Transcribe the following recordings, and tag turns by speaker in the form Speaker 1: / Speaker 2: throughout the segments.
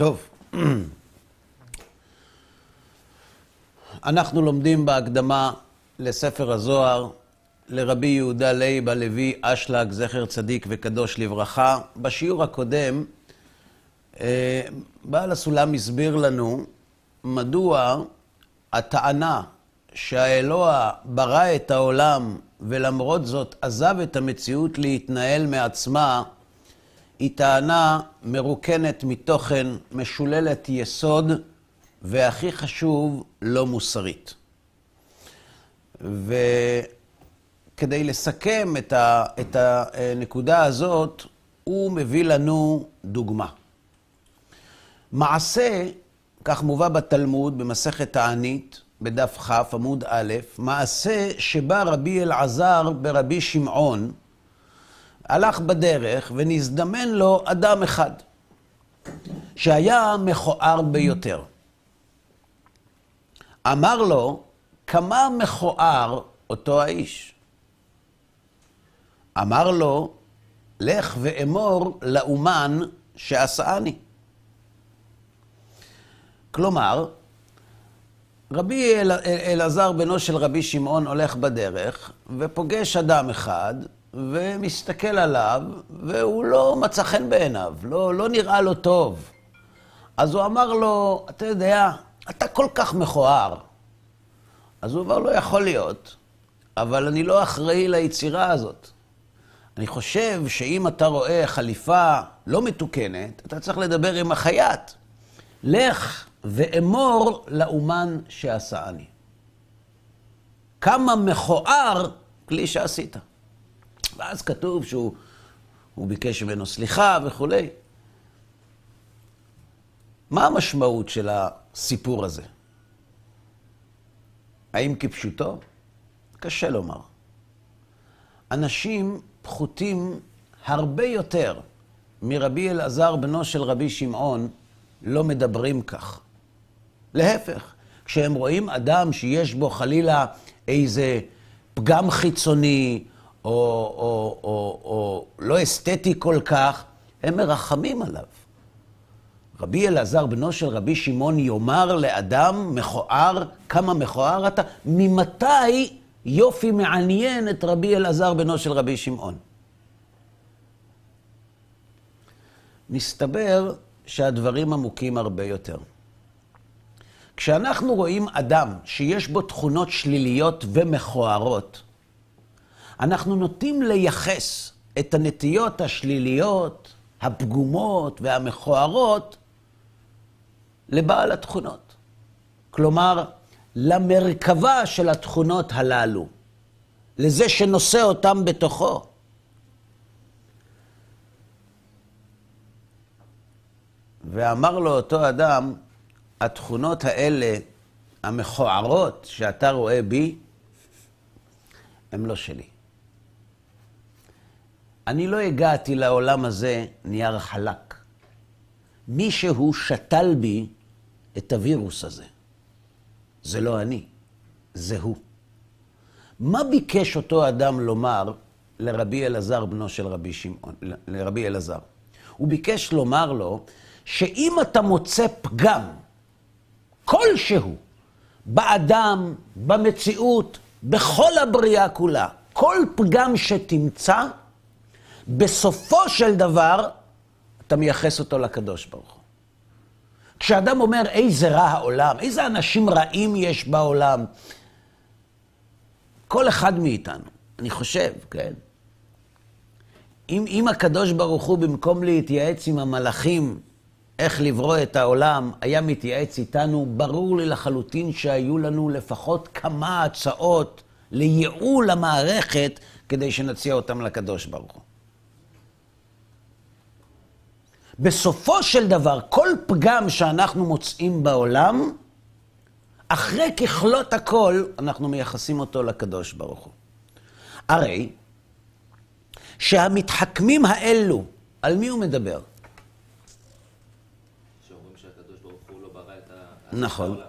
Speaker 1: טוב. אנחנו לומדים בהקדמה לספר הזוהר לרבי יהודה לייב הלוי אשלג, זכר צדיק וקדוש לברכה. בשיעור הקודם, אה, בעל הסולם הסביר לנו מדוע הטענה שהאלוה ברא את העולם ולמרות זאת עזב את המציאות להתנהל מעצמה, היא טענה מרוקנת מתוכן, משוללת יסוד, והכי חשוב, לא מוסרית. וכדי לסכם את, ה, את הנקודה הזאת, הוא מביא לנו דוגמה. מעשה, כך מובא בתלמוד, במסכת תענית, בדף כ, עמוד א', מעשה שבא רבי אלעזר ברבי שמעון, הלך בדרך ונזדמן לו אדם אחד, שהיה מכוער ביותר. אמר לו, כמה מכוער אותו האיש? אמר לו, לך ואמור לאומן שעשאני. כלומר, רבי אלעזר, בנו של רבי שמעון, הולך בדרך ופוגש אדם אחד ומסתכל עליו, והוא לא מצא חן בעיניו, לא, לא נראה לו טוב. אז הוא אמר לו, אתה יודע, אתה כל כך מכוער. אז הוא אמר לו, יכול להיות, אבל אני לא אחראי ליצירה הזאת. אני חושב שאם אתה רואה חליפה לא מתוקנת, אתה צריך לדבר עם החייט. לך ואמור לאומן שעשני. כמה מכוער כלי שעשית. ואז כתוב שהוא ביקש ממנו סליחה וכולי. מה המשמעות של הסיפור הזה? האם כפשוטו? קשה לומר. אנשים פחותים הרבה יותר מרבי אלעזר, בנו של רבי שמעון, לא מדברים כך. להפך, כשהם רואים אדם שיש בו חלילה איזה פגם חיצוני, או, או, או, או לא אסתטי כל כך, הם מרחמים עליו. רבי אלעזר, בנו של רבי שמעון, יאמר לאדם מכוער, כמה מכוער אתה, ממתי יופי מעניין את רבי אלעזר, בנו של רבי שמעון? מסתבר שהדברים עמוקים הרבה יותר. כשאנחנו רואים אדם שיש בו תכונות שליליות ומכוערות, אנחנו נוטים לייחס את הנטיות השליליות, הפגומות והמכוערות לבעל התכונות. כלומר, למרכבה של התכונות הללו, לזה שנושא אותם בתוכו. ואמר לו אותו אדם, התכונות האלה, המכוערות שאתה רואה בי, הן לא שלי. אני לא הגעתי לעולם הזה נייר חלק. מישהו שתל בי את הווירוס הזה. זה לא אני, זה הוא. מה ביקש אותו אדם לומר לרבי אלעזר, בנו של רבי שמעון, לרבי אלעזר? הוא ביקש לומר לו, שאם אתה מוצא פגם כלשהו באדם, במציאות, בכל הבריאה כולה, כל פגם שתמצא, בסופו של דבר אתה מייחס אותו לקדוש ברוך הוא. כשאדם אומר, איזה רע העולם, איזה אנשים רעים יש בעולם, כל אחד מאיתנו, אני חושב, כן? אם, אם הקדוש ברוך הוא, במקום להתייעץ עם המלאכים איך לברוא את העולם, היה מתייעץ איתנו, ברור לי לחלוטין שהיו לנו לפחות כמה הצעות לייעול המערכת כדי שנציע אותם לקדוש ברוך הוא. בסופו של דבר, כל פגם שאנחנו מוצאים בעולם, אחרי ככלות הכל, אנחנו מייחסים אותו לקדוש ברוך הוא. הרי שהמתחכמים האלו, על מי הוא מדבר? לא נכון.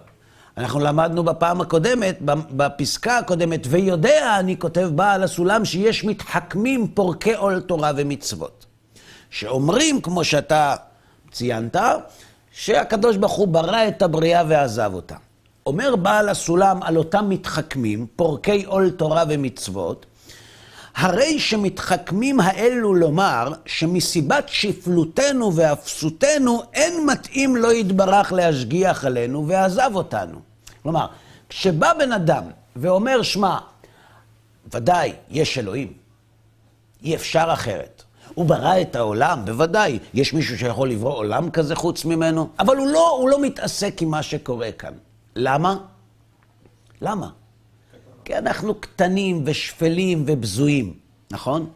Speaker 1: אנחנו למדנו בפעם הקודמת, בפסקה הקודמת, ויודע, אני כותב בעל הסולם, שיש מתחכמים פורקי עול תורה ומצוות. שאומרים, כמו שאתה ציינת, שהקדוש ברוך הוא ברא את הבריאה ועזב אותה. אומר בעל הסולם על אותם מתחכמים, פורקי עול תורה ומצוות, הרי שמתחכמים האלו לומר שמסיבת שפלותנו ואפסותנו אין מתאים לא יתברך להשגיח עלינו ועזב אותנו. כלומר, כשבא בן אדם ואומר, שמע, ודאי, יש אלוהים, אי אפשר אחרת. הוא ברא את העולם, בוודאי. יש מישהו שיכול לברוא עולם כזה חוץ ממנו? אבל הוא לא, הוא לא מתעסק עם מה שקורה כאן. למה? למה? כי אנחנו קטנים ושפלים ובזויים, נכון?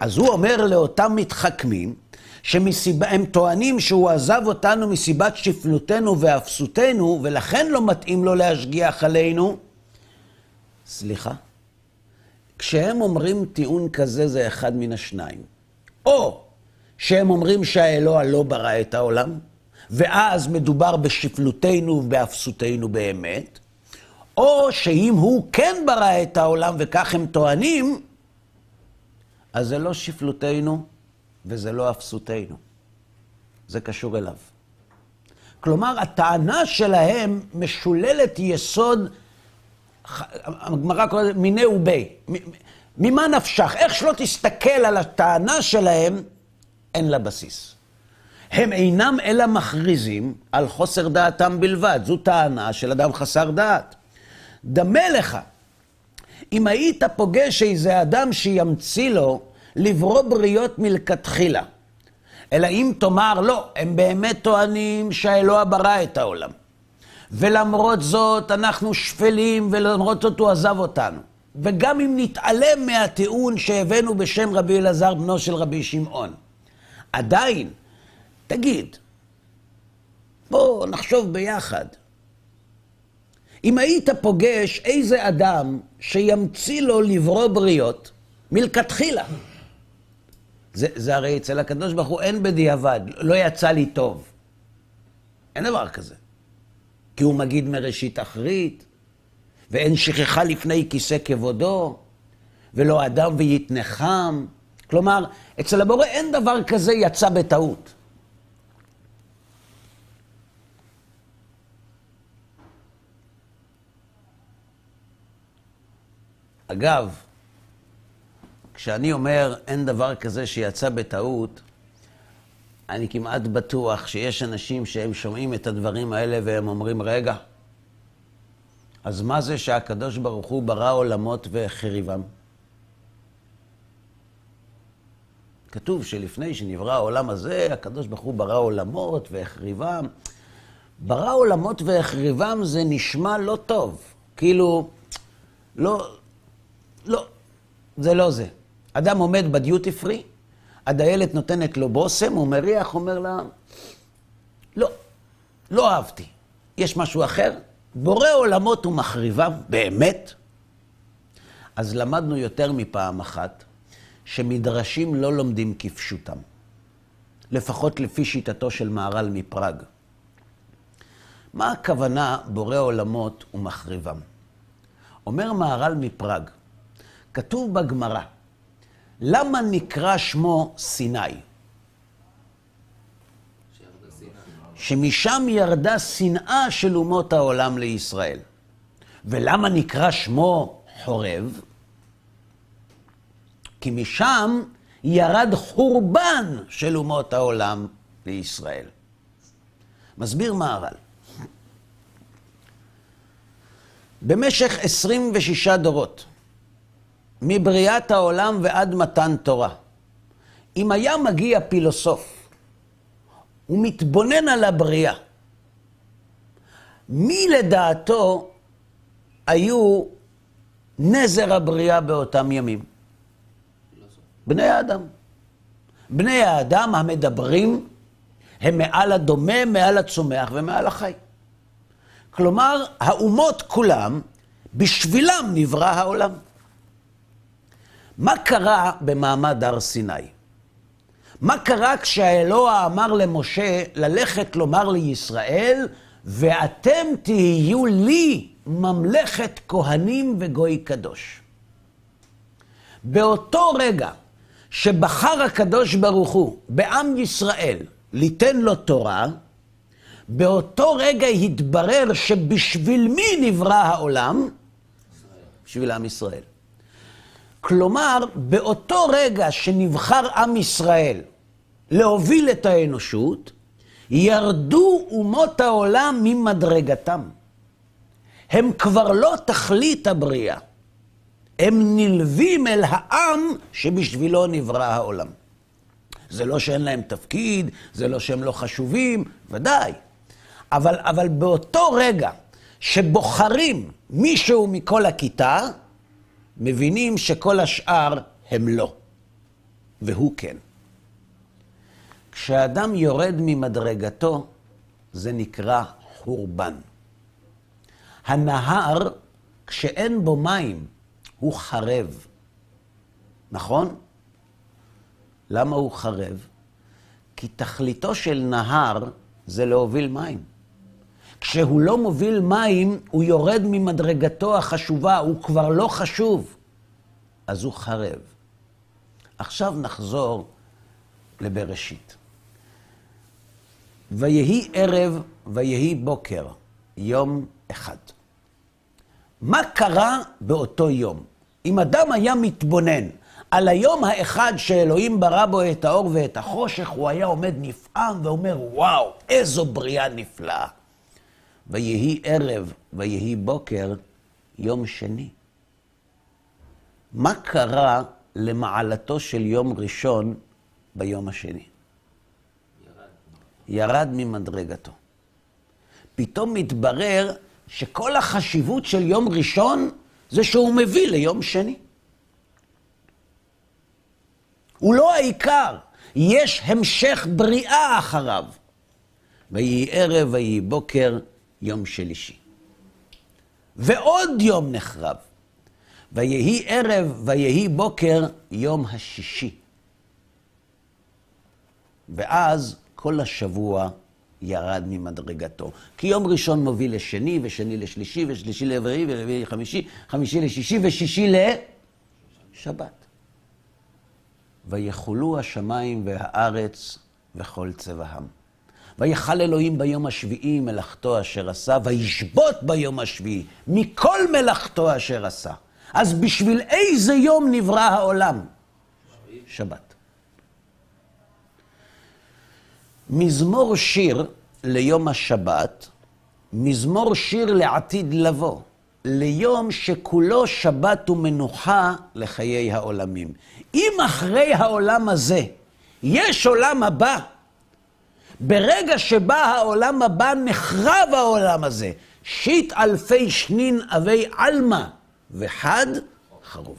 Speaker 1: אז הוא אומר לאותם מתחכמים, שהם טוענים שהוא עזב אותנו מסיבת שפלותנו ואפסותנו, ולכן לא מתאים לו להשגיח עלינו. סליחה? כשהם אומרים טיעון כזה, זה אחד מן השניים. או שהם אומרים שהאלוה לא ברא את העולם, ואז מדובר בשפלותנו ובאפסותנו באמת, או שאם הוא כן ברא את העולם וכך הם טוענים, אז זה לא שפלותנו וזה לא אפסותנו. זה קשור אליו. כלומר, הטענה שלהם משוללת יסוד, הגמרא קוראת מיני ובי. ממה נפשך? איך שלא תסתכל על הטענה שלהם, אין לה בסיס. הם אינם אלא מכריזים על חוסר דעתם בלבד. זו טענה של אדם חסר דעת. דמה לך, אם היית פוגש איזה אדם שימציא לו לברוא בריות מלכתחילה, אלא אם תאמר, לא, הם באמת טוענים שהאלוה ברא את העולם. ולמרות זאת אנחנו שפלים, ולמרות זאת הוא עזב אותנו. וגם אם נתעלם מהטיעון שהבאנו בשם רבי אלעזר, בנו של רבי שמעון, עדיין, תגיד, בוא נחשוב ביחד. אם היית פוגש איזה אדם שימציא לו לברוא בריות מלכתחילה, זה, זה הרי אצל הקדוש ברוך הוא אין בדיעבד, לא יצא לי טוב. אין דבר כזה. כי הוא מגיד מראשית אחרית, ואין שכחה לפני כיסא כבודו, ולא אדם ויתנחם. כלומר, אצל הבורא אין דבר כזה יצא בטעות. אגב, כשאני אומר אין דבר כזה שיצא בטעות, אני כמעט בטוח שיש אנשים שהם שומעים את הדברים האלה והם אומרים, רגע, אז מה זה שהקדוש ברוך הוא ברא עולמות והחריבם? כתוב שלפני שנברא העולם הזה, הקדוש ברוך הוא ברא עולמות והחריבם. ברא עולמות והחריבם זה נשמע לא טוב. כאילו, לא, לא, זה לא זה. אדם עומד בדיוטי פרי, הדיילת נותנת לו בושם, הוא מריח, אומר לה, לא, לא אהבתי. יש משהו אחר? בורא עולמות ומחריבם, באמת? אז למדנו יותר מפעם אחת שמדרשים לא לומדים כפשוטם, לפחות לפי שיטתו של מהר"ל מפראג. מה הכוונה בורא עולמות ומחריבם? אומר מהר"ל מפראג, כתוב בגמרא, למה נקרא שמו סיני? שמשם ירדה שנאה של אומות העולם לישראל. ולמה נקרא שמו חורב? כי משם ירד חורבן של אומות העולם לישראל. מסביר מהר"ל. במשך 26 דורות, מבריאת העולם ועד מתן תורה, אם היה מגיע פילוסוף ומתבונן על הבריאה, מי לדעתו היו נזר הבריאה באותם ימים? בני האדם. בני האדם המדברים הם מעל הדומה, מעל הצומח ומעל החי. כלומר, האומות כולם, בשבילם נברא העולם. מה קרה במעמד הר סיני? מה קרה כשהאלוה אמר למשה ללכת לומר לישראל, ואתם תהיו לי ממלכת כהנים וגוי קדוש? באותו רגע שבחר הקדוש ברוך הוא בעם ישראל ליתן לו תורה, באותו רגע התברר שבשביל מי נברא העולם? בשביל עם ישראל. כלומר, באותו רגע שנבחר עם ישראל להוביל את האנושות, ירדו אומות העולם ממדרגתם. הם כבר לא תכלית הבריאה. הם נלווים אל העם שבשבילו נברא העולם. זה לא שאין להם תפקיד, זה לא שהם לא חשובים, ודאי. אבל, אבל באותו רגע שבוחרים מישהו מכל הכיתה, מבינים שכל השאר הם לא, והוא כן. כשאדם יורד ממדרגתו, זה נקרא חורבן. הנהר, כשאין בו מים, הוא חרב. נכון? למה הוא חרב? כי תכליתו של נהר זה להוביל מים. כשהוא לא מוביל מים, הוא יורד ממדרגתו החשובה, הוא כבר לא חשוב. אז הוא חרב. עכשיו נחזור לבראשית. ויהי ערב ויהי בוקר, יום אחד. מה קרה באותו יום? אם אדם היה מתבונן על היום האחד שאלוהים ברא בו את האור ואת החושך, הוא היה עומד נפעם ואומר, וואו, איזו בריאה נפלאה. ויהי ערב ויהי בוקר, יום שני. מה קרה למעלתו של יום ראשון ביום השני? ירד, ממדרגתו. פתאום מתברר שכל החשיבות של יום ראשון זה שהוא מביא ליום שני. הוא לא העיקר, יש המשך בריאה אחריו. ויהי ערב ויהי בוקר, יום שלישי. ועוד יום נחרב. ויהי ערב ויהי בוקר, יום השישי. ואז כל השבוע ירד ממדרגתו. כי יום ראשון מוביל לשני, ושני לשלישי, ושלישי לרביעי, ורביעי לחמישי, חמישי לשישי, ושישי לשבת. ויחולו השמיים והארץ וכל צבעם. ויכל אלוהים ביום השביעי מלאכתו אשר עשה, וישבות ביום השביעי מכל מלאכתו אשר עשה. אז בשביל איזה יום נברא העולם? שבת. מזמור שיר ליום השבת, מזמור שיר לעתיד לבוא, ליום שכולו שבת ומנוחה לחיי העולמים. אם אחרי העולם הזה יש עולם הבא, ברגע שבא העולם הבא, נחרב העולם הזה. שיט אלפי שנין אבי עלמא, וחד חרוב.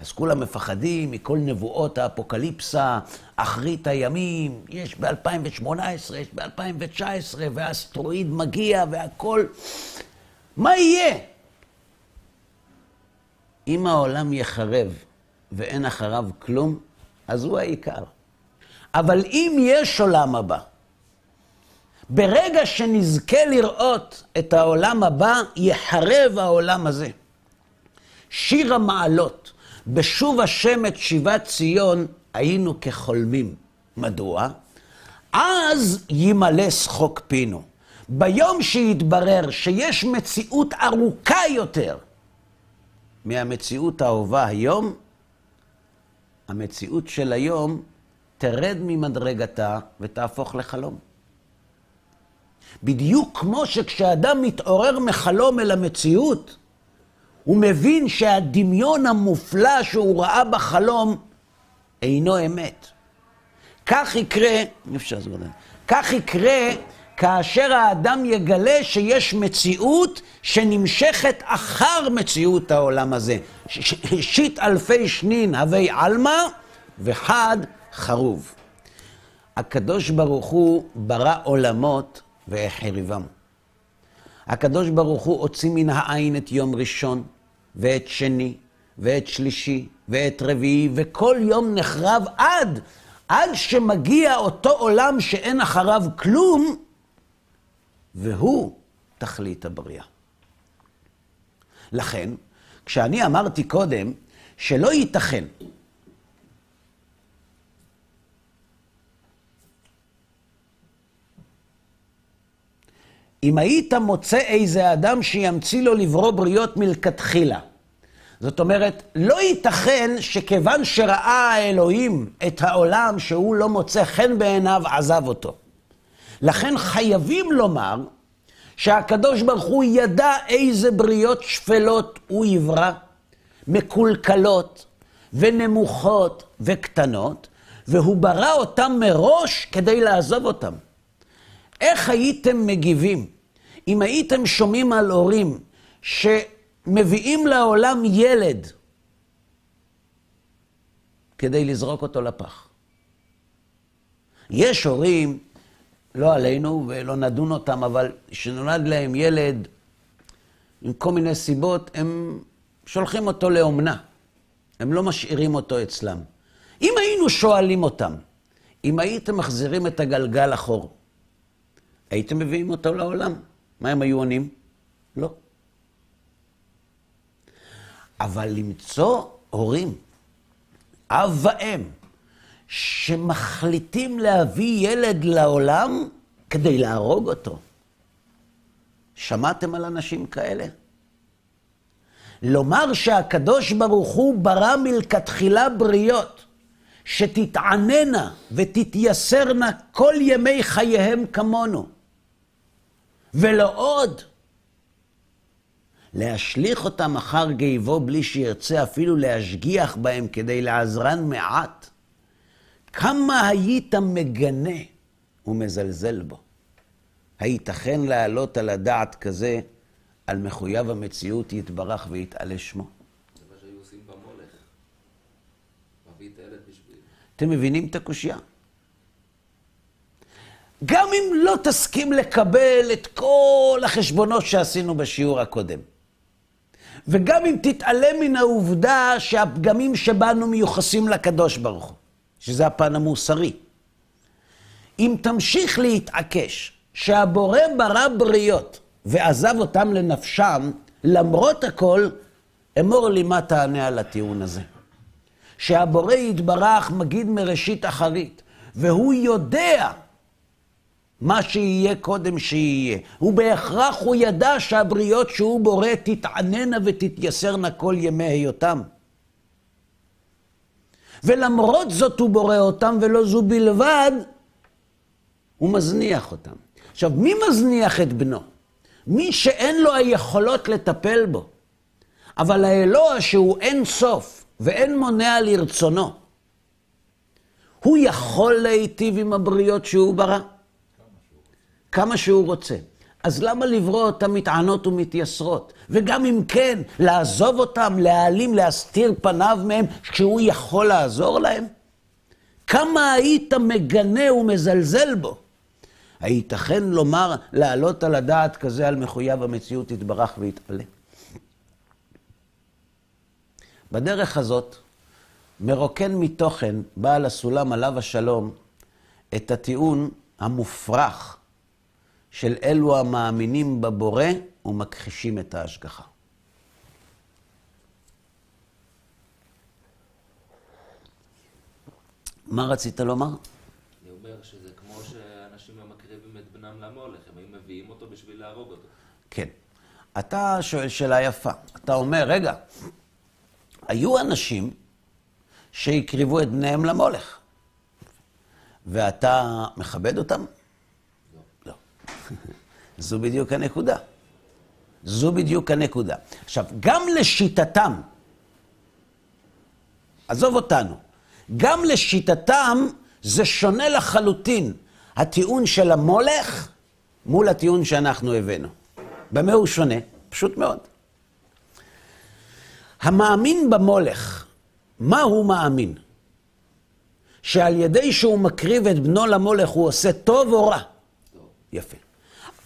Speaker 1: אז כולם מפחדים מכל נבואות האפוקליפסה, אחרית הימים, יש ב-2018, יש ב-2019, והאסטרואיד מגיע והכל. מה יהיה? אם העולם יחרב ואין אחריו כלום, אז הוא העיקר. אבל אם יש עולם הבא, ברגע שנזכה לראות את העולם הבא, יחרב העולם הזה. שיר המעלות, בשוב השם את שיבת ציון, היינו כחולמים. מדוע? אז ימלא שחוק פינו. ביום שיתברר שיש מציאות ארוכה יותר מהמציאות ההווה היום, המציאות של היום תרד ממדרגתה ותהפוך לחלום. בדיוק כמו שכשאדם מתעורר מחלום אל המציאות, הוא מבין שהדמיון המופלא שהוא ראה בחלום אינו אמת. כך יקרה, אי אפשר לסגור את זה, כך יקרה כאשר האדם יגלה שיש מציאות שנמשכת אחר מציאות העולם הזה. שיט אלפי שנין הווי עלמא וחד חרוב. הקדוש ברוך הוא ברא עולמות והחריבם. הקדוש ברוך הוא הוציא מן העין את יום ראשון, ואת שני, ואת שלישי, ואת רביעי, וכל יום נחרב עד, עד שמגיע אותו עולם שאין אחריו כלום, והוא תכלית הבריאה. לכן, כשאני אמרתי קודם שלא ייתכן אם היית מוצא איזה אדם שימציא לו לברוא בריות מלכתחילה, זאת אומרת, לא ייתכן שכיוון שראה האלוהים את העולם שהוא לא מוצא חן בעיניו, עזב אותו. לכן חייבים לומר שהקדוש ברוך הוא ידע איזה בריות שפלות הוא יברא, מקולקלות ונמוכות וקטנות, והוא ברא אותם מראש כדי לעזוב אותם. איך הייתם מגיבים אם הייתם שומעים על הורים שמביאים לעולם ילד כדי לזרוק אותו לפח? יש הורים, לא עלינו ולא נדון אותם, אבל כשנולד להם ילד, עם כל מיני סיבות, הם שולחים אותו לאומנה. הם לא משאירים אותו אצלם. אם היינו שואלים אותם, אם הייתם מחזירים את הגלגל אחור, הייתם מביאים אותו לעולם? מה הם היו עונים? לא. אבל למצוא הורים, אב ואם, שמחליטים להביא ילד לעולם כדי להרוג אותו. שמעתם על אנשים כאלה? לומר שהקדוש ברוך הוא ברא מלכתחילה בריות שתתעננה ותתייסרנה כל ימי חייהם כמונו. ולא עוד. להשליך אותם אחר גיבו בלי שירצה אפילו להשגיח בהם כדי לעזרן מעט. כמה היית מגנה ומזלזל בו? הייתכן להעלות על הדעת כזה על מחויב המציאות יתברך ויתעלה שמו?
Speaker 2: זה מה שהיו עושים במולך. מביא את הילד בשביל...
Speaker 1: אתם מבינים את הקושייה? גם אם לא תסכים לקבל את כל החשבונות שעשינו בשיעור הקודם, וגם אם תתעלם מן העובדה שהפגמים שבנו מיוחסים לקדוש ברוך הוא, שזה הפן המוסרי, אם תמשיך להתעקש שהבורא ברא בריות ועזב אותם לנפשם, למרות הכל, אמור לי מה תענה על הטיעון הזה. שהבורא יתברך מגיד מראשית אחרית, והוא יודע מה שיהיה קודם שיהיה. ובהכרח הוא ידע שהבריות שהוא בורא תתעננה ותתייסרנה כל ימי היותם. ולמרות זאת הוא בורא אותם, ולא זו בלבד, הוא מזניח אותם. עכשיו, מי מזניח את בנו? מי שאין לו היכולות לטפל בו. אבל האלוה שהוא אין סוף ואין מונע לרצונו, הוא יכול להיטיב עם הבריות שהוא ברא. כמה שהוא רוצה. אז למה לברוא אותם מתענות ומתייסרות? וגם אם כן, לעזוב אותם, להעלים, להסתיר פניו מהם, כשהוא יכול לעזור להם? כמה היית מגנה ומזלזל בו? הייתכן לומר, להעלות על הדעת כזה על מחויב המציאות יתברך ויתעלה? בדרך הזאת, מרוקן מתוכן בעל הסולם עליו השלום את הטיעון המופרך של אלו המאמינים בבורא ומכחישים את ההשגחה. מה רצית לומר?
Speaker 2: אני אומר שזה כמו שאנשים לא מקריבים את בנם למולך, הם היו מביאים אותו בשביל להרוג אותו.
Speaker 1: כן. אתה שואל שאלה יפה. אתה אומר, רגע, היו אנשים שהקריבו את בניהם למולך, ואתה מכבד אותם? זו בדיוק הנקודה. זו בדיוק הנקודה. עכשיו, גם לשיטתם, עזוב אותנו, גם לשיטתם זה שונה לחלוטין הטיעון של המולך מול הטיעון שאנחנו הבאנו. במה הוא שונה? פשוט מאוד. המאמין במולך, מה הוא מאמין? שעל ידי שהוא מקריב את בנו למולך הוא עושה טוב או רע? טוב. יפה.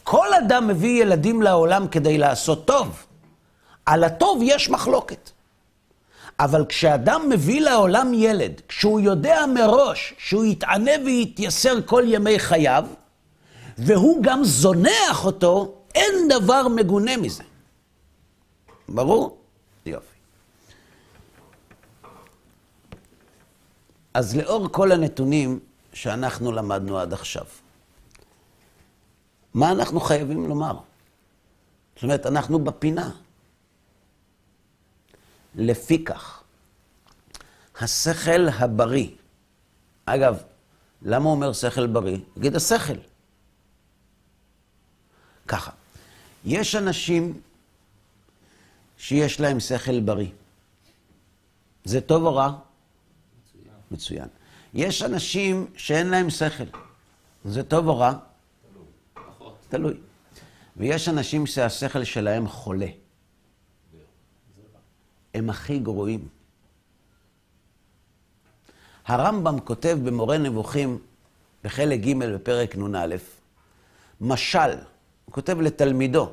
Speaker 1: כל אדם מביא ילדים לעולם כדי לעשות טוב. על הטוב יש מחלוקת. אבל כשאדם מביא לעולם ילד, כשהוא יודע מראש שהוא יתענה ויתייסר כל ימי חייו, והוא גם זונח אותו, אין דבר מגונה מזה. ברור? יופי. אז לאור כל הנתונים שאנחנו למדנו עד עכשיו, מה אנחנו חייבים לומר? זאת אומרת, אנחנו בפינה. לפיכך, השכל הבריא, אגב, למה הוא אומר שכל בריא? נגיד השכל. ככה, יש אנשים שיש להם שכל בריא. זה טוב או רע?
Speaker 2: מצוין.
Speaker 1: מצוין. יש אנשים שאין להם שכל. זה טוב או רע? תלוי. ויש אנשים שהשכל שלהם חולה. הם הכי גרועים. הרמב"ם כותב במורה נבוכים, בחלק ג' בפרק נ"א, משל, הוא כותב לתלמידו,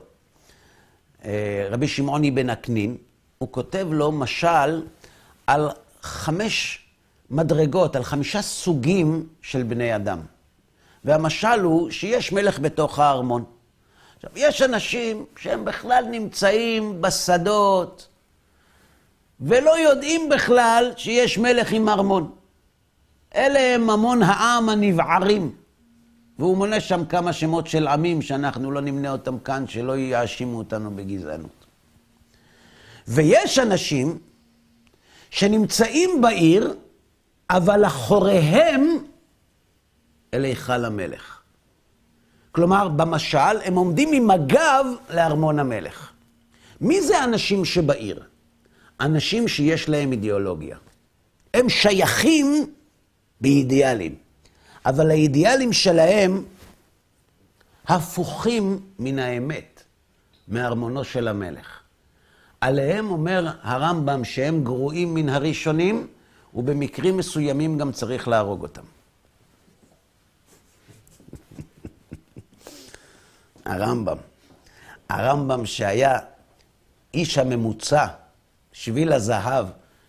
Speaker 1: אה, רבי שמעוני בן עקנין, הוא כותב לו משל על חמש מדרגות, על חמישה סוגים של בני אדם. והמשל הוא שיש מלך בתוך הארמון. עכשיו, יש אנשים שהם בכלל נמצאים בשדות, ולא יודעים בכלל שיש מלך עם ארמון. אלה הם ממון העם הנבערים. והוא מונה שם כמה שמות של עמים שאנחנו לא נמנה אותם כאן, שלא יאשימו אותנו בגזענות. ויש אנשים שנמצאים בעיר, אבל אחוריהם אל היכל המלך. כלומר, במשל, הם עומדים עם הגב לארמון המלך. מי זה האנשים שבעיר? אנשים שיש להם אידיאולוגיה. הם שייכים באידיאלים, אבל האידיאלים שלהם הפוכים מן האמת, מארמונו של המלך. עליהם אומר הרמב"ם שהם גרועים מן הראשונים, ובמקרים מסוימים גם צריך להרוג אותם. הרמב"ם, הרמב"ם שהיה איש הממוצע, שביל הזהב,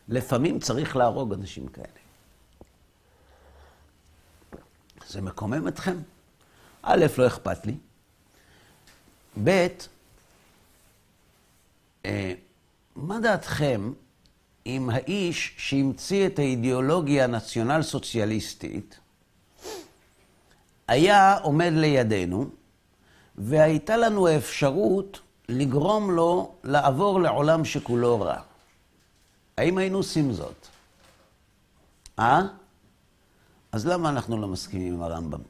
Speaker 1: לפעמים צריך להרוג אנשים כאלה. זה מקומם אתכם? א', לא אכפת לי. ב', אה, מה דעתכם אם האיש שהמציא את האידיאולוגיה הנציונל-סוציאליסטית היה עומד לידינו, והייתה לנו האפשרות לגרום לו לעבור לעולם שכולו רע. האם היינו עושים זאת? אה? אז למה אנחנו לא מסכימים עם הרמב"ם?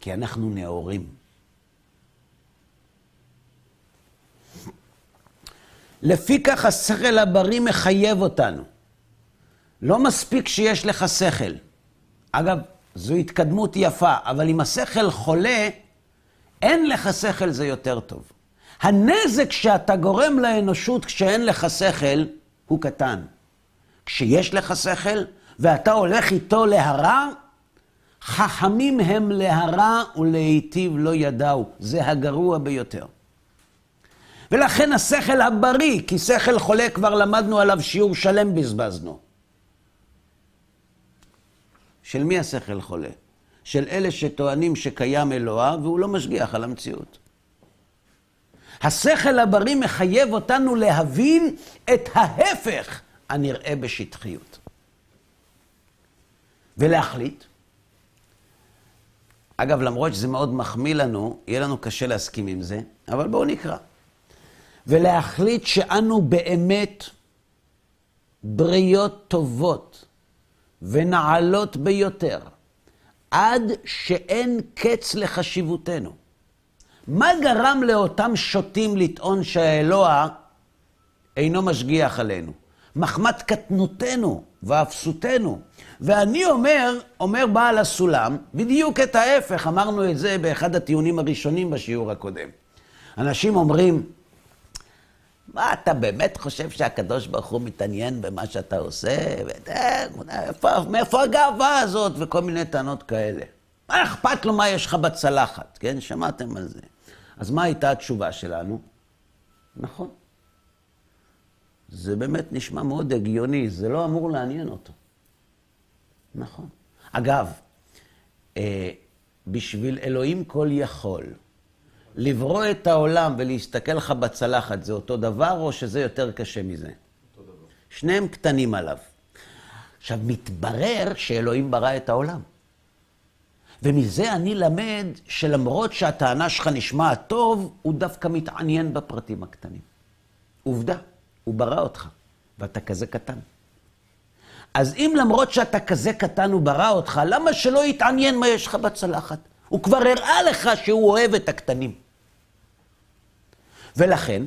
Speaker 1: כי אנחנו נאורים. לפיכך השכל הבריא מחייב אותנו. לא מספיק שיש לך שכל. אגב, זו התקדמות יפה, אבל אם השכל חולה, אין לך שכל זה יותר טוב. הנזק שאתה גורם לאנושות כשאין לך שכל, הוא קטן. כשיש לך שכל, ואתה הולך איתו להרע, חכמים הם להרע ולהיטיב לא ידעו. זה הגרוע ביותר. ולכן השכל הבריא, כי שכל חולה כבר למדנו עליו שיעור שלם בזבזנו. של מי השכל חולה? של אלה שטוענים שקיים אלוה והוא לא משגיח על המציאות. השכל הבריא מחייב אותנו להבין את ההפך הנראה בשטחיות. ולהחליט. אגב, למרות שזה מאוד מחמיא לנו, יהיה לנו קשה להסכים עם זה, אבל בואו נקרא. ולהחליט שאנו באמת בריות טובות ונעלות ביותר, עד שאין קץ לחשיבותנו. מה גרם לאותם שוטים לטעון שהאלוה אינו משגיח עלינו? מחמת קטנותנו ואפסותנו. ואני אומר, אומר בעל הסולם, בדיוק את ההפך, אמרנו את זה באחד הטיעונים הראשונים בשיעור הקודם. אנשים אומרים, מה, אתה באמת חושב שהקדוש ברוך הוא מתעניין במה שאתה עושה? מאיפה, מאיפה הגאווה הזאת? וכל מיני טענות כאלה. מה אכפת לו מה יש לך בצלחת, כן? שמעתם על זה. אז מה הייתה התשובה שלנו? נכון. זה באמת נשמע מאוד הגיוני, זה לא אמור לעניין אותו. נכון. אגב, אה, בשביל אלוהים כל יכול, לברוא את העולם ולהסתכל לך בצלחת זה אותו דבר, או שזה יותר קשה מזה? אותו דבר. שניהם קטנים עליו. עכשיו, מתברר שאלוהים ברא את העולם. ומזה אני למד שלמרות שהטענה שלך נשמעת טוב, הוא דווקא מתעניין בפרטים הקטנים. עובדה, הוא ברא אותך, ואתה כזה קטן. אז אם למרות שאתה כזה קטן הוא ברא אותך, למה שלא יתעניין מה יש לך בצלחת? הוא כבר הראה לך שהוא אוהב את הקטנים. ולכן,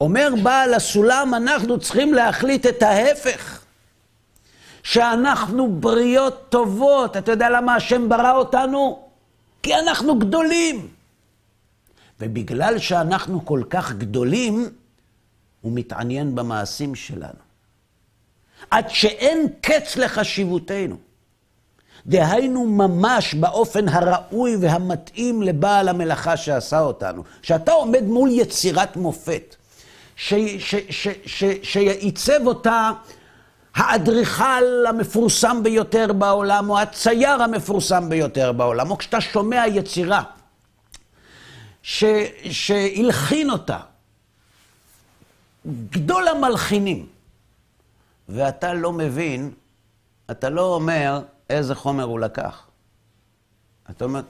Speaker 1: אומר בעל הסולם, אנחנו צריכים להחליט את ההפך. שאנחנו בריות טובות. אתה יודע למה השם ברא אותנו? כי אנחנו גדולים. ובגלל שאנחנו כל כך גדולים, הוא מתעניין במעשים שלנו. עד שאין קץ לחשיבותנו. דהיינו ממש באופן הראוי והמתאים לבעל המלאכה שעשה אותנו. שאתה עומד מול יצירת מופת, שעיצב אותה האדריכל המפורסם ביותר בעולם, או הצייר המפורסם ביותר בעולם, או כשאתה שומע יצירה שהלחין אותה, גדול המלחינים, ואתה לא מבין, אתה לא אומר איזה חומר הוא לקח. אתה אומר,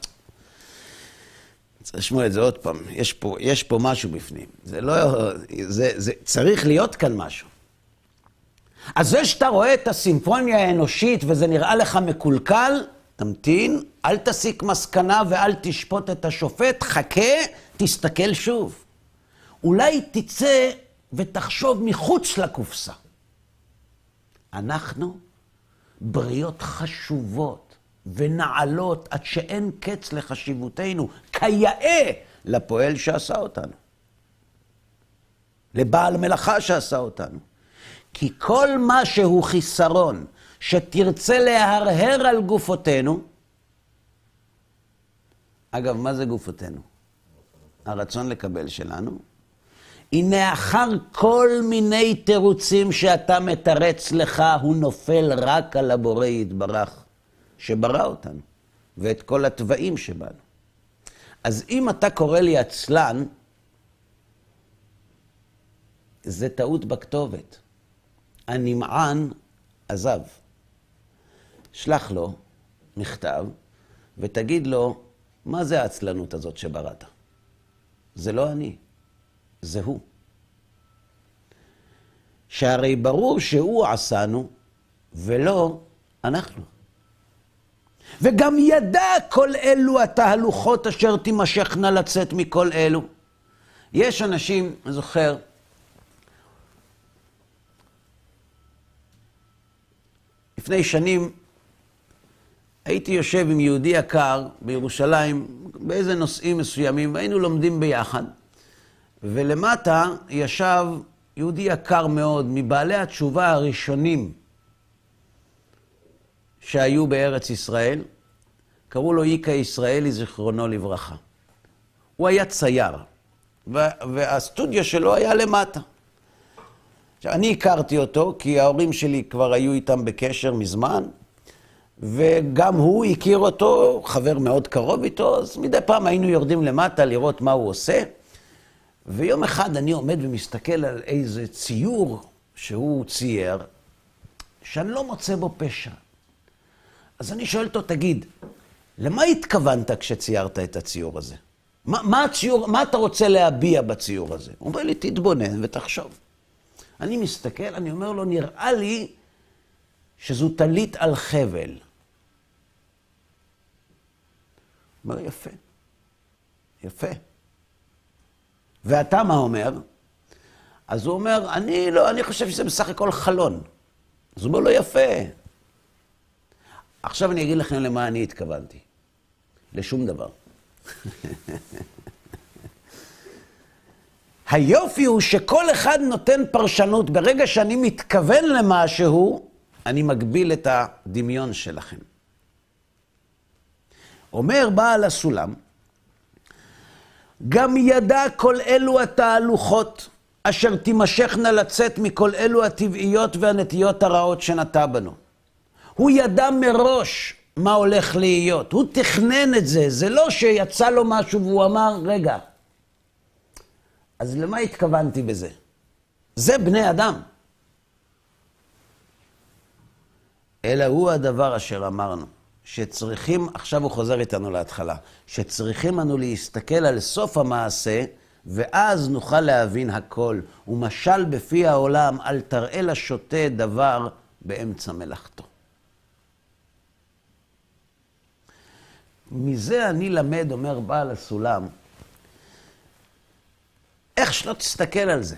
Speaker 1: צריך לשמוע את זה עוד פעם, יש פה, יש פה משהו בפנים. זה לא, זה, זה, צריך להיות כאן משהו. אז זה שאתה רואה את הסימפוניה האנושית וזה נראה לך מקולקל, תמתין, אל תסיק מסקנה ואל תשפוט את השופט, חכה, תסתכל שוב. אולי תצא ותחשוב מחוץ לקופסה. אנחנו בריות חשובות ונעלות עד שאין קץ לחשיבותנו, כיאה לפועל שעשה אותנו, לבעל מלאכה שעשה אותנו. כי כל מה שהוא חיסרון, שתרצה להרהר על גופותינו, אגב, מה זה גופותינו? הרצון לקבל שלנו. הנה אחר כל מיני תירוצים שאתה מתרץ לך, הוא נופל רק על הבורא יתברך, שברא אותנו, ואת כל התוואים שבנו. אז אם אתה קורא לי עצלן, זה טעות בכתובת. הנמען עזב. שלח לו מכתב ותגיד לו, מה זה העצלנות הזאת שבראת? זה לא אני, זה הוא. שהרי ברור שהוא עשנו ולא אנחנו. וגם ידע כל אלו התהלוכות אשר תימשכנה לצאת מכל אלו. יש אנשים, אני זוכר, לפני שנים הייתי יושב עם יהודי יקר בירושלים באיזה נושאים מסוימים, והיינו לומדים ביחד. ולמטה ישב יהודי יקר מאוד, מבעלי התשובה הראשונים שהיו בארץ ישראל, קראו לו ייקה ישראלי, זיכרונו לברכה. הוא היה צייר, והסטודיו שלו היה למטה. עכשיו, אני הכרתי אותו, כי ההורים שלי כבר היו איתם בקשר מזמן, וגם הוא הכיר אותו, חבר מאוד קרוב איתו, אז מדי פעם היינו יורדים למטה לראות מה הוא עושה. ויום אחד אני עומד ומסתכל על איזה ציור שהוא צייר, שאני לא מוצא בו פשע. אז אני שואל אותו, תגיד, למה התכוונת כשציירת את הציור הזה? מה, מה, הציור, מה אתה רוצה להביע בציור הזה? הוא אומר לי, תתבונן ותחשוב. אני מסתכל, אני אומר לו, נראה לי שזו טלית על חבל. הוא אומר, יפה. יפה. ואתה מה אומר? אז הוא אומר, אני לא, אני חושב שזה בסך הכל חלון. אז הוא אומר לו, יפה. עכשיו אני אגיד לכם למה אני התכוונתי. לשום דבר. היופי הוא שכל אחד נותן פרשנות. ברגע שאני מתכוון למשהו, אני מגביל את הדמיון שלכם. אומר בעל הסולם, גם ידע כל אלו התהלוכות אשר תימשכנה לצאת מכל אלו הטבעיות והנטיות הרעות שנטע בנו. הוא ידע מראש מה הולך להיות, הוא תכנן את זה, זה לא שיצא לו משהו והוא אמר, רגע, אז למה התכוונתי בזה? זה בני אדם. אלא הוא הדבר אשר אמרנו, שצריכים, עכשיו הוא חוזר איתנו להתחלה, שצריכים אנו להסתכל על סוף המעשה, ואז נוכל להבין הכל. ומשל בפי העולם, אל תראה לשוטה דבר באמצע מלאכתו. מזה אני למד, אומר בעל הסולם, איך שלא תסתכל על זה.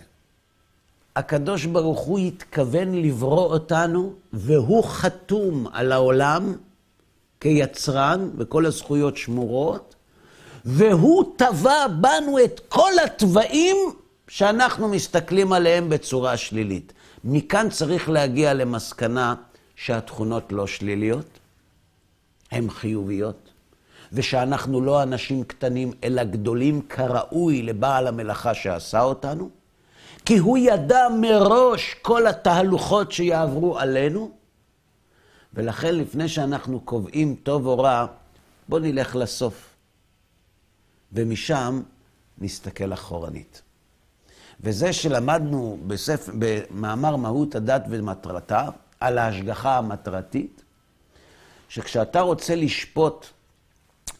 Speaker 1: הקדוש ברוך הוא התכוון לברוא אותנו, והוא חתום על העולם כיצרן, וכל הזכויות שמורות, והוא טבע בנו את כל התוואים שאנחנו מסתכלים עליהם בצורה שלילית. מכאן צריך להגיע למסקנה שהתכונות לא שליליות, הן חיוביות. ושאנחנו לא אנשים קטנים, אלא גדולים כראוי לבעל המלאכה שעשה אותנו, כי הוא ידע מראש כל התהלוכות שיעברו עלינו, ולכן לפני שאנחנו קובעים טוב או רע, בואו נלך לסוף, ומשם נסתכל אחורנית. וזה שלמדנו בספר, במאמר מהות הדת ומטרתה, על ההשגחה המטרתית, שכשאתה רוצה לשפוט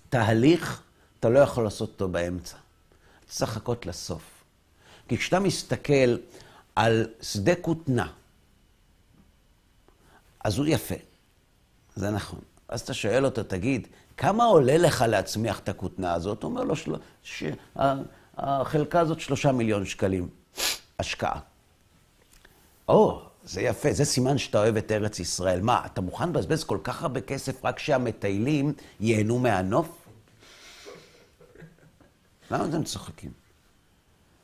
Speaker 1: תהליך, אתה לא יכול לעשות אותו באמצע. צריך לחכות לסוף. כי כשאתה מסתכל על שדה כותנה, אז הוא יפה, זה נכון. אז אתה שואל אותו, תגיד, כמה עולה לך להצמיח את הכותנה הזאת? הוא אומר לו, של... ש... החלקה הזאת שלושה מיליון שקלים השקעה. או, זה יפה, זה סימן שאתה אוהב את ארץ ישראל. מה, אתה מוכן לבזבז כל כך הרבה כסף רק שהמטיילים ייהנו מהנוף? למה אתם צוחקים?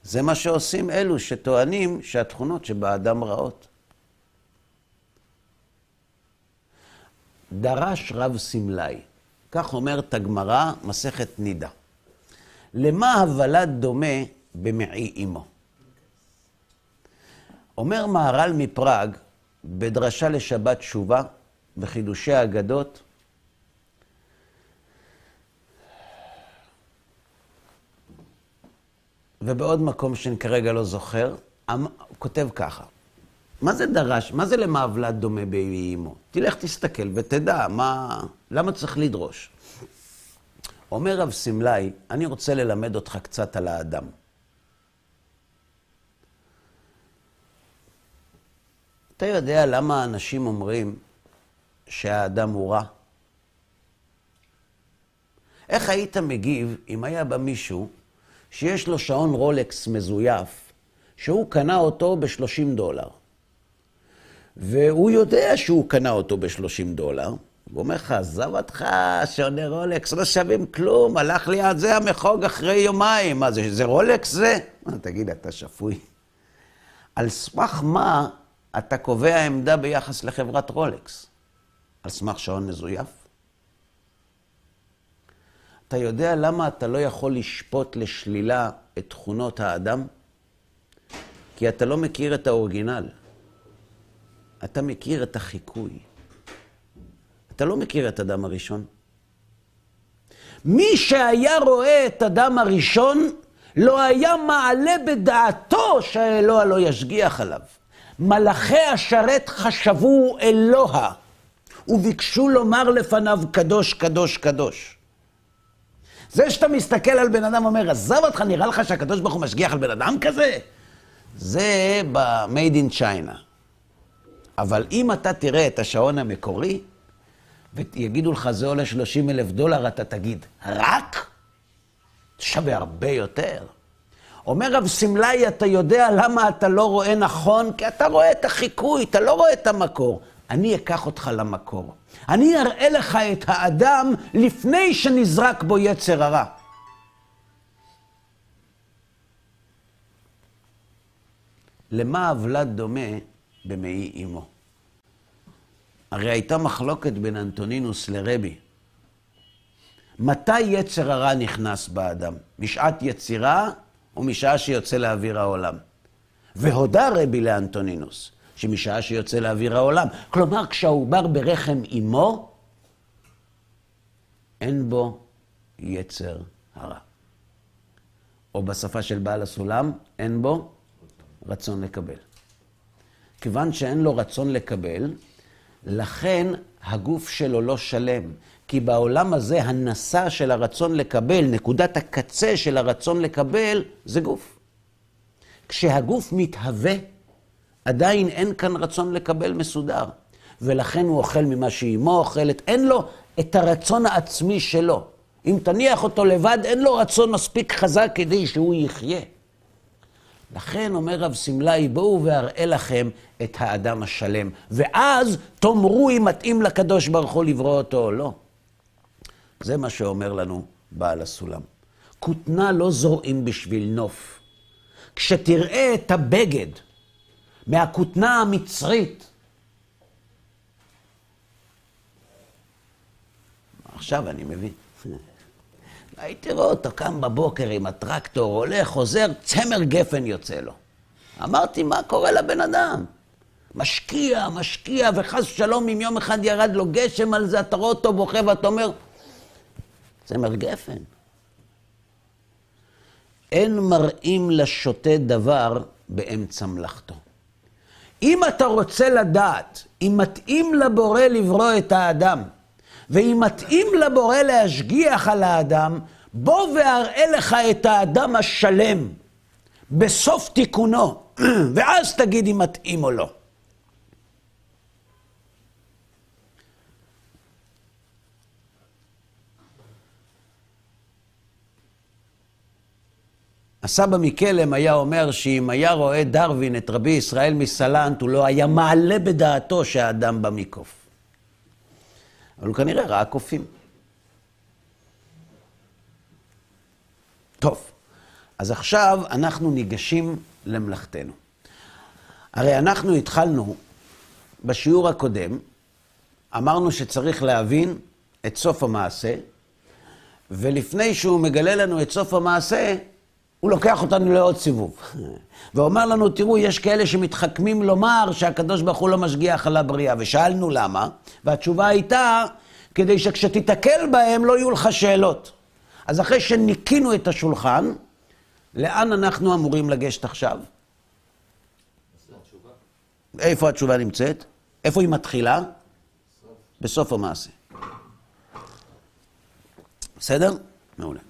Speaker 1: זה מה שעושים אלו שטוענים שהתכונות שבאדם רעות. דרש רב סמלי, כך אומרת הגמרא, מסכת נידה. למה הוולד דומה במעי אמו? אומר מהר"ל מפראג, בדרשה לשבת תשובה, בחידושי האגדות, ובעוד מקום שאני כרגע לא זוכר, הוא כותב ככה, מה זה דרש? מה זה למעוולת דומה באימו? תלך תסתכל ותדע מה... למה צריך לדרוש? אומר רב סמלי, אני רוצה ללמד אותך קצת על האדם. אתה יודע למה אנשים אומרים שהאדם הוא רע? איך היית מגיב אם היה בא מישהו שיש לו שעון רולקס מזויף, שהוא קנה אותו ב-30 דולר. והוא יודע שהוא קנה אותו ב-30 דולר, הוא אומר לך, עזב אותך, שעוני רולקס לא שווים כלום, הלך לי על זה המחוג אחרי יומיים, מה זה, זה רולקס זה? תגיד, אתה שפוי. על סמך מה אתה קובע עמדה ביחס לחברת רולקס? על סמך שעון מזויף? אתה יודע למה אתה לא יכול לשפוט לשלילה את תכונות האדם? כי אתה לא מכיר את האורגינל. אתה מכיר את החיקוי. אתה לא מכיר את אדם הראשון. מי שהיה רואה את אדם הראשון, לא היה מעלה בדעתו שהאלוה לא ישגיח עליו. מלאכי השרת חשבו אלוה, וביקשו לומר לפניו קדוש, קדוש, קדוש. זה שאתה מסתכל על בן אדם ואומר, עזב אותך, נראה לך שהקדוש ברוך הוא משגיח על בן אדם כזה? זה ב-made in China. אבל אם אתה תראה את השעון המקורי, ויגידו לך, זה עולה 30 אלף דולר, אתה תגיד, רק? שווה הרבה יותר. אומר רב סמלי, אתה יודע למה אתה לא רואה נכון? כי אתה רואה את החיקוי, אתה לא רואה את המקור. אני אקח אותך למקור. אני אראה לך את האדם לפני שנזרק בו יצר הרע. למה הוולד דומה במעי אמו? הרי הייתה מחלוקת בין אנטונינוס לרבי. מתי יצר הרע נכנס באדם? משעת יצירה או משעה שיוצא לאוויר העולם? והודה רבי לאנטונינוס, שמשעה שיוצא לאוויר העולם. כלומר, כשהעובר ברחם אמו, אין בו יצר הרע. או בשפה של בעל הסולם, אין בו רצון לקבל. כיוון שאין לו רצון לקבל, לכן הגוף שלו לא שלם. כי בעולם הזה הנשא של הרצון לקבל, נקודת הקצה של הרצון לקבל, זה גוף. כשהגוף מתהווה, עדיין אין כאן רצון לקבל מסודר. ולכן הוא אוכל ממה שאימו אוכלת, אין לו את הרצון העצמי שלו. אם תניח אותו לבד, אין לו רצון מספיק חזק כדי שהוא יחיה. לכן אומר רב סמלאי, בואו ואראה לכם את האדם השלם, ואז תאמרו אם מתאים לקדוש ברוך הוא לברוא אותו או לא. זה מה שאומר לנו בעל הסולם. כותנה לא זורעים בשביל נוף. כשתראה את הבגד מהכותנה המצרית, עכשיו אני מבין. הייתי רואה אותו קם בבוקר עם הטרקטור, הולך, חוזר, צמר גפן יוצא לו. אמרתי, מה קורה לבן אדם? משקיע, משקיע, וחס ושלום, אם יום אחד ירד לו גשם על זה, אתה רואה אותו בוכה ואתה אומר, צמר גפן. אין מראים לשוטה דבר באמצע מלאכתו. אם אתה רוצה לדעת אם מתאים לבורא לברוא את האדם, ואם מתאים לבורא להשגיח על האדם, בוא ואראה לך את האדם השלם בסוף תיקונו, ואז תגיד אם מתאים או לא. הסבא מקלם היה אומר שאם היה רואה דרווין את רבי ישראל מסלנט, הוא לא היה מעלה בדעתו שהאדם בא מקוף. אבל הוא כנראה ראה קופים. טוב, אז עכשיו אנחנו ניגשים למלאכתנו. הרי אנחנו התחלנו בשיעור הקודם, אמרנו שצריך להבין את סוף המעשה, ולפני שהוא מגלה לנו את סוף המעשה, הוא לוקח אותנו לעוד סיבוב. ואומר לנו, תראו, יש כאלה שמתחכמים לומר שהקדוש ברוך הוא לא משגיח על הבריאה, ושאלנו למה, והתשובה הייתה, כדי שכשתיתקל בהם לא יהיו לך שאלות. אז אחרי שניקינו את השולחן, לאן אנחנו אמורים לגשת עכשיו? איפה התשובה נמצאת? איפה היא מתחילה? בסוף המעשה. בסדר? מעולה.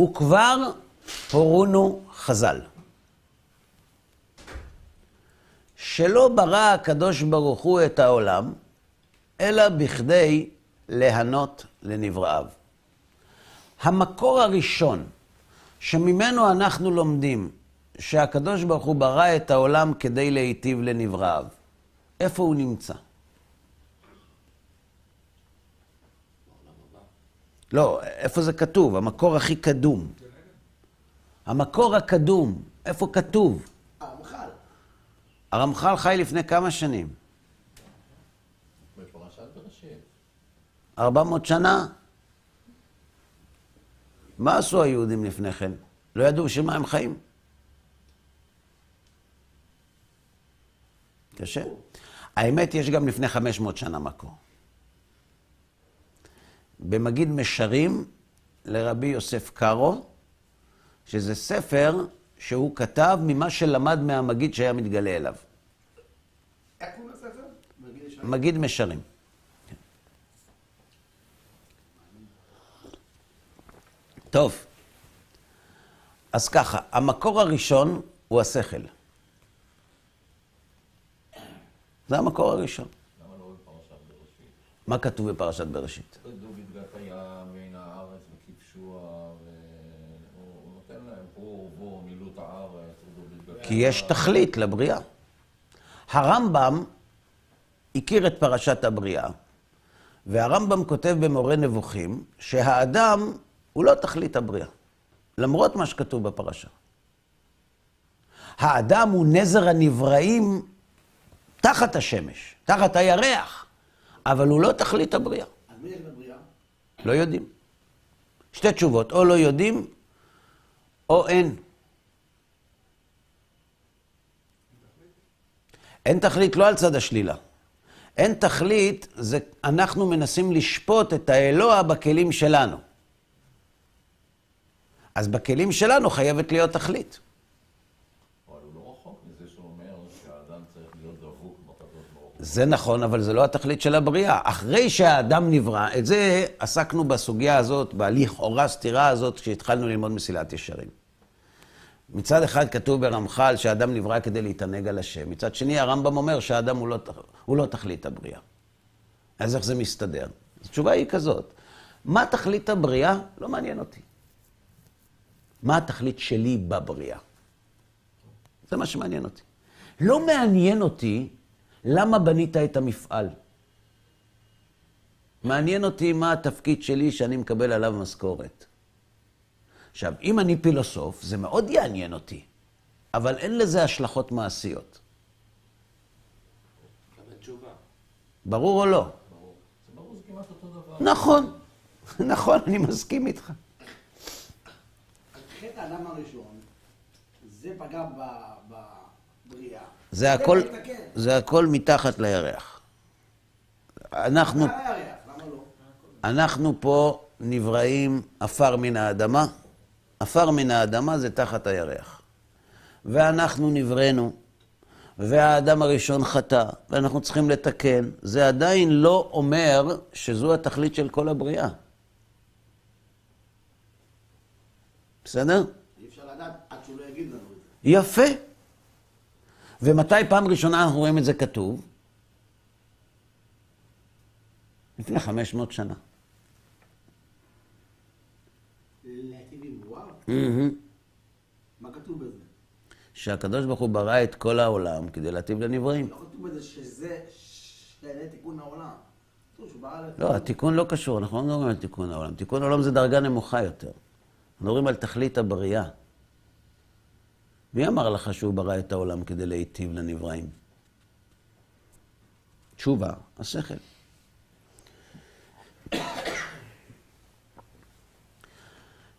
Speaker 1: וכבר הורונו חז"ל. שלא ברא הקדוש ברוך הוא את העולם, אלא בכדי להנות לנבראיו. המקור הראשון שממנו אנחנו לומדים שהקדוש ברוך הוא ברא את העולם כדי להיטיב לנבראיו, איפה הוא נמצא? לא, איפה זה כתוב? המקור הכי קדום. המקור הקדום, איפה כתוב?
Speaker 3: הרמח"ל.
Speaker 1: הרמח"ל חי לפני כמה שנים?
Speaker 3: בפרשת בראשית.
Speaker 1: 400 שנה? מה עשו היהודים לפני כן? לא ידעו בשביל מה הם חיים. קשה. האמת, יש גם לפני 500 שנה מקור. במגיד משרים לרבי יוסף קארו, שזה ספר שהוא כתב ממה שלמד מהמגיד שהיה מתגלה אליו.
Speaker 3: איך קוראים לספר? מגיד ישרים.
Speaker 1: מגיד משרים. טוב, אז ככה, המקור הראשון הוא השכל. זה המקור הראשון.
Speaker 3: למה לא בפרשת בראשית?
Speaker 1: מה כתוב בפרשת בראשית? כי יש תכלית לבריאה. הרמב"ם הכיר את פרשת הבריאה, והרמב"ם כותב במורה נבוכים שהאדם הוא לא תכלית הבריאה, למרות מה שכתוב בפרשה. האדם הוא נזר הנבראים תחת השמש, תחת הירח, אבל הוא לא תכלית הבריאה.
Speaker 3: אז מי יש בבריאה?
Speaker 1: לא יודעים. שתי תשובות, או לא יודעים, או אין. אין תכלית לא על צד השלילה. אין תכלית, זה אנחנו מנסים לשפוט את האלוה בכלים שלנו. אז בכלים שלנו חייבת להיות תכלית. זה נכון, אבל זה לא התכלית של הבריאה. אחרי שהאדם נברא, את זה עסקנו בסוגיה הזאת, בלכאורה סתירה הזאת, כשהתחלנו ללמוד מסילת ישרים. מצד אחד כתוב ברמח"ל שהאדם נברא כדי להתענג על השם, מצד שני הרמב"ם אומר שהאדם הוא לא, הוא לא תכלית הבריאה. אז איך זה מסתדר? התשובה היא כזאת, מה תכלית הבריאה? לא מעניין אותי. מה התכלית שלי בבריאה? זה מה שמעניין אותי. לא מעניין אותי למה בנית את המפעל. מעניין אותי מה התפקיד שלי שאני מקבל עליו משכורת. עכשיו, אם אני פילוסוף, זה מאוד יעניין אותי, אבל אין לזה השלכות מעשיות. ברור או לא?
Speaker 3: ברור. זה ברור, זה כמעט אותו דבר.
Speaker 1: נכון, נכון, אני מסכים איתך.
Speaker 4: חטא האדם הראשון, זה פגע בבריאה.
Speaker 1: זה הכל. זה הכל מתחת לירח. אנחנו,
Speaker 4: לא?
Speaker 1: אנחנו פה נבראים עפר מן האדמה. עפר מן האדמה זה תחת הירח. ואנחנו נבראנו, והאדם הראשון חטא, ואנחנו צריכים לתקן. זה עדיין לא אומר שזו התכלית של כל הבריאה. בסדר?
Speaker 4: אי אפשר לדעת עד שהוא לא יגיד לנו את זה.
Speaker 1: יפה. ומתי פעם ראשונה אנחנו רואים את זה כתוב? לפני 500 שנה.
Speaker 4: להיטיב עם וואו,
Speaker 1: מהמם.
Speaker 4: מה כתוב בזה?
Speaker 1: שהקדוש ברוך הוא ברא את כל העולם כדי להטיב לנבראים.
Speaker 4: לא כתוב בזה שזה שזה תיקון העולם.
Speaker 1: לא, התיקון לא קשור, אנחנו לא מדברים על תיקון העולם. תיקון העולם זה דרגה נמוכה יותר. אנחנו מדברים על תכלית הבריאה. מי אמר לך שהוא ברא את העולם כדי להיטיב לנבראים? תשובה, השכל.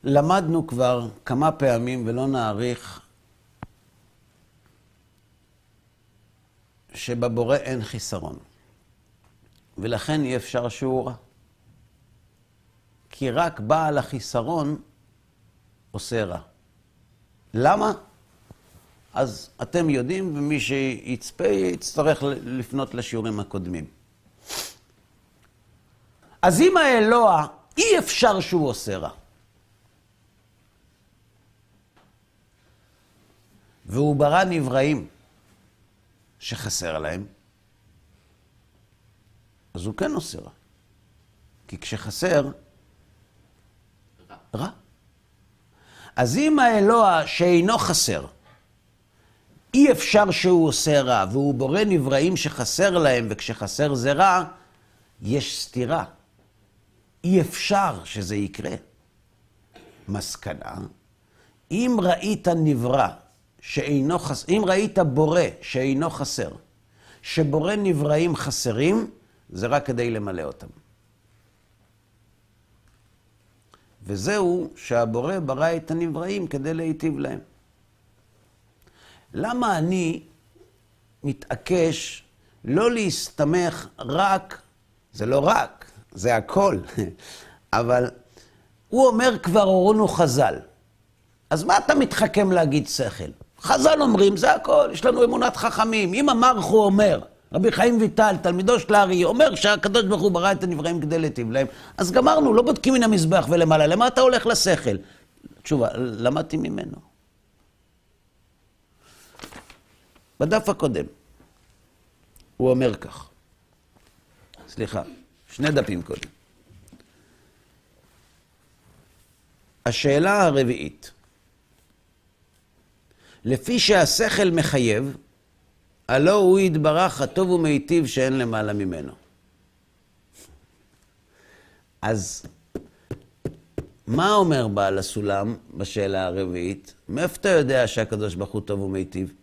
Speaker 1: למדנו כבר כמה פעמים, ולא נאריך, שבבורא אין חיסרון. ולכן אי אפשר שהוא רע. כי רק בעל החיסרון עושה רע. למה? אז אתם יודעים, ומי שיצפה יצטרך לפנות לשיעורים הקודמים. אז אם האלוה, אי אפשר שהוא עושה רע. והוא ברא נבראים שחסר להם, אז הוא כן עושה רע. כי כשחסר, רע. אז אם האלוה שאינו חסר, אי אפשר שהוא עושה רע, והוא בורא נבראים שחסר להם, וכשחסר זה רע, יש סתירה. אי אפשר שזה יקרה. מסקנה, אם ראית נברא שאינו חסר, אם ראית בורא שאינו חסר, שבורא נבראים חסרים, זה רק כדי למלא אותם. וזהו שהבורא ברא את הנבראים כדי להיטיב להם. למה אני מתעקש לא להסתמך רק, זה לא רק, זה הכל, אבל הוא אומר כבר הורונו חז"ל. אז מה אתה מתחכם להגיד שכל? חז"ל אומרים, זה הכל, יש לנו אמונת חכמים. אם המרחו אומר, רבי חיים ויטל, תלמידו של הארי, אומר שהקדוש ברוך הוא ברא את הנבראים כדי להיטיב להם, אז גמרנו, לא בודקים מן המזבח ולמעלה. למה אתה הולך לשכל? תשובה, למדתי ממנו. בדף הקודם, הוא אומר כך, סליחה, שני דפים קודם. השאלה הרביעית, לפי שהשכל מחייב, הלא הוא יתברך הטוב ומיטיב שאין למעלה ממנו. אז מה אומר בעל הסולם בשאלה הרביעית? מאיפה אתה יודע שהקדוש ברוך הוא טוב ומיטיב?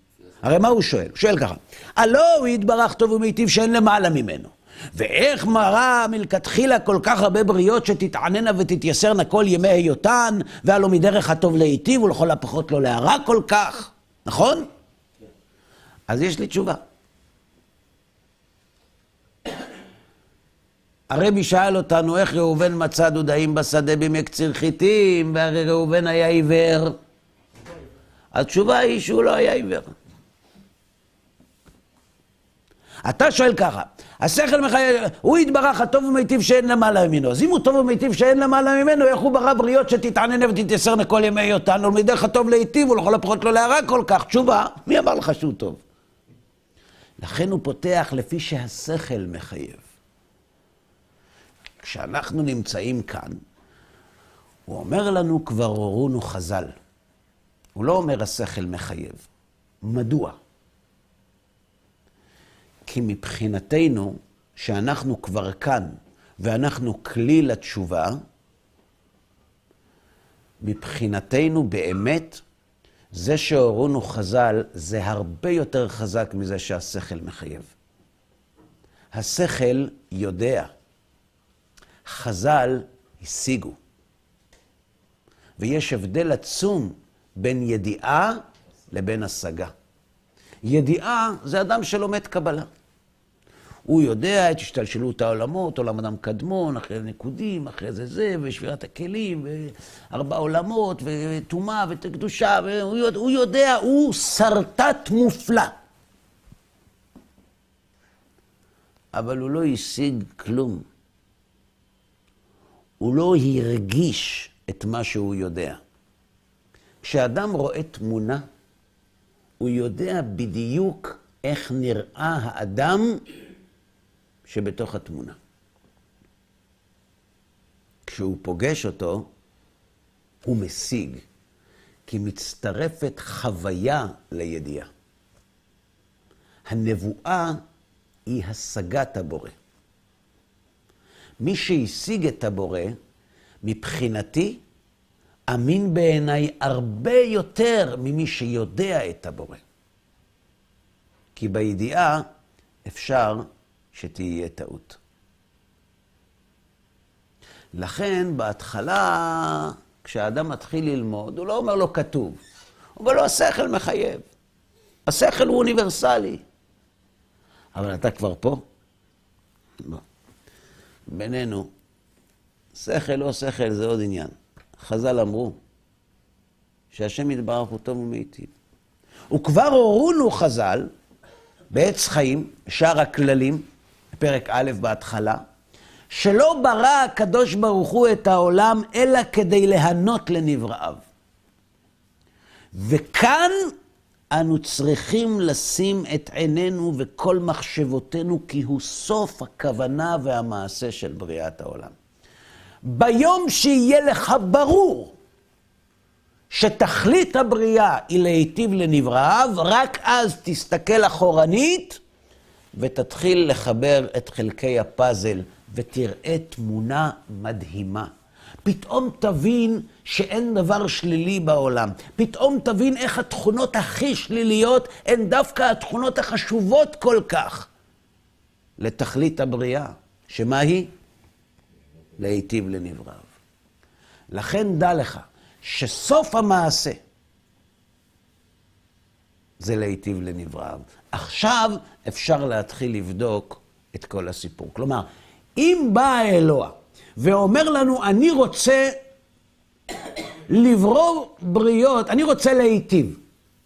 Speaker 1: הרי מה הוא שואל? הוא שואל ככה, הלא הוא יתברך טוב ומיטיב שאין למעלה ממנו. ואיך מראה מלכתחילה כל כך הרבה בריות שתתעננה ותתייסרנה כל ימי היותן, והלא מדרך הטוב להיטיב ולכל הפחות לא להרע כל כך, נכון? אז יש לי תשובה. הרבי שאל אותנו איך ראובן מצא דודאים בשדה בימי קציר חיטים, והרי ראובן היה עיוור. התשובה היא שהוא לא היה עיוור. אתה שואל ככה, השכל מחייב, הוא יתברך הטוב ומיטיב שאין למעלה ממנו. אז אם הוא טוב ומיטיב שאין למעלה ממנו, איך הוא ברא בריות שתתעננה ותתייסרנה כל ימי היותן, ולמדך הטוב להיטיב ולכל הפחות לא להרע כל כך. תשובה, מי אמר לך שהוא טוב? לכן הוא פותח לפי שהשכל מחייב. כשאנחנו נמצאים כאן, הוא אומר לנו, כבר הורונו חז"ל. הוא לא אומר השכל מחייב. מדוע? כי מבחינתנו, שאנחנו כבר כאן ואנחנו כלי לתשובה, מבחינתנו באמת, זה שהורונו חז"ל זה הרבה יותר חזק מזה שהשכל מחייב. השכל יודע, חז"ל השיגו. ויש הבדל עצום בין ידיעה לבין השגה. ידיעה זה אדם שלומד קבלה. הוא יודע את השתלשלות העולמות, עולם אדם קדמון, אחרי נקודים, אחרי זה זה, ושבירת הכלים, וארבע עולמות, וטומאה וקדושה, והוא יודע, הוא יודע, הוא שרטט מופלא. אבל הוא לא השיג כלום. הוא לא הרגיש את מה שהוא יודע. כשאדם רואה תמונה, הוא יודע בדיוק איך נראה האדם שבתוך התמונה. כשהוא פוגש אותו, הוא משיג, כי מצטרפת חוויה לידיעה. הנבואה היא השגת הבורא. מי שהשיג את הבורא, מבחינתי, אמין בעיניי הרבה יותר ממי שיודע את הבורא. כי בידיעה אפשר שתהיה טעות. לכן, בהתחלה, כשהאדם מתחיל ללמוד, הוא לא אומר לו כתוב, הוא אומר לו, השכל מחייב. השכל הוא אוניברסלי. אבל אתה כבר פה? לא. בינינו, שכל לא שכל זה עוד עניין. חז"ל אמרו שהשם יתברך הוא טוב ומיטיב. וכבר הורונו חז"ל בעץ חיים, שער הכללים, פרק א' בהתחלה, שלא ברא הקדוש ברוך הוא את העולם אלא כדי להנות לנבראיו. וכאן אנו צריכים לשים את עינינו וכל מחשבותינו, כי הוא סוף הכוונה והמעשה של בריאת העולם. ביום שיהיה לך ברור שתכלית הבריאה היא להיטיב לנבראיו, רק אז תסתכל אחורנית ותתחיל לחבר את חלקי הפאזל ותראה תמונה מדהימה. פתאום תבין שאין דבר שלילי בעולם. פתאום תבין איך התכונות הכי שליליות הן דווקא התכונות החשובות כל כך לתכלית הבריאה. שמה היא? להיטיב לנבריו. לכן דע לך שסוף המעשה זה להיטיב לנבריו. עכשיו אפשר להתחיל לבדוק את כל הסיפור. כלומר, אם בא האלוה ואומר לנו, אני רוצה לברוא בריות, אני רוצה להיטיב,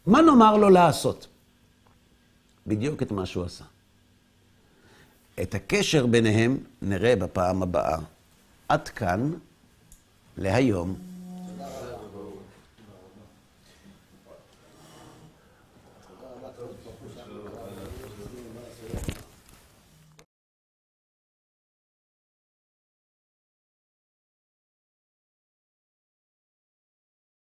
Speaker 1: מה נאמר לו לעשות? בדיוק את מה שהוא עשה. את הקשר ביניהם נראה בפעם הבאה. עד כאן להיום.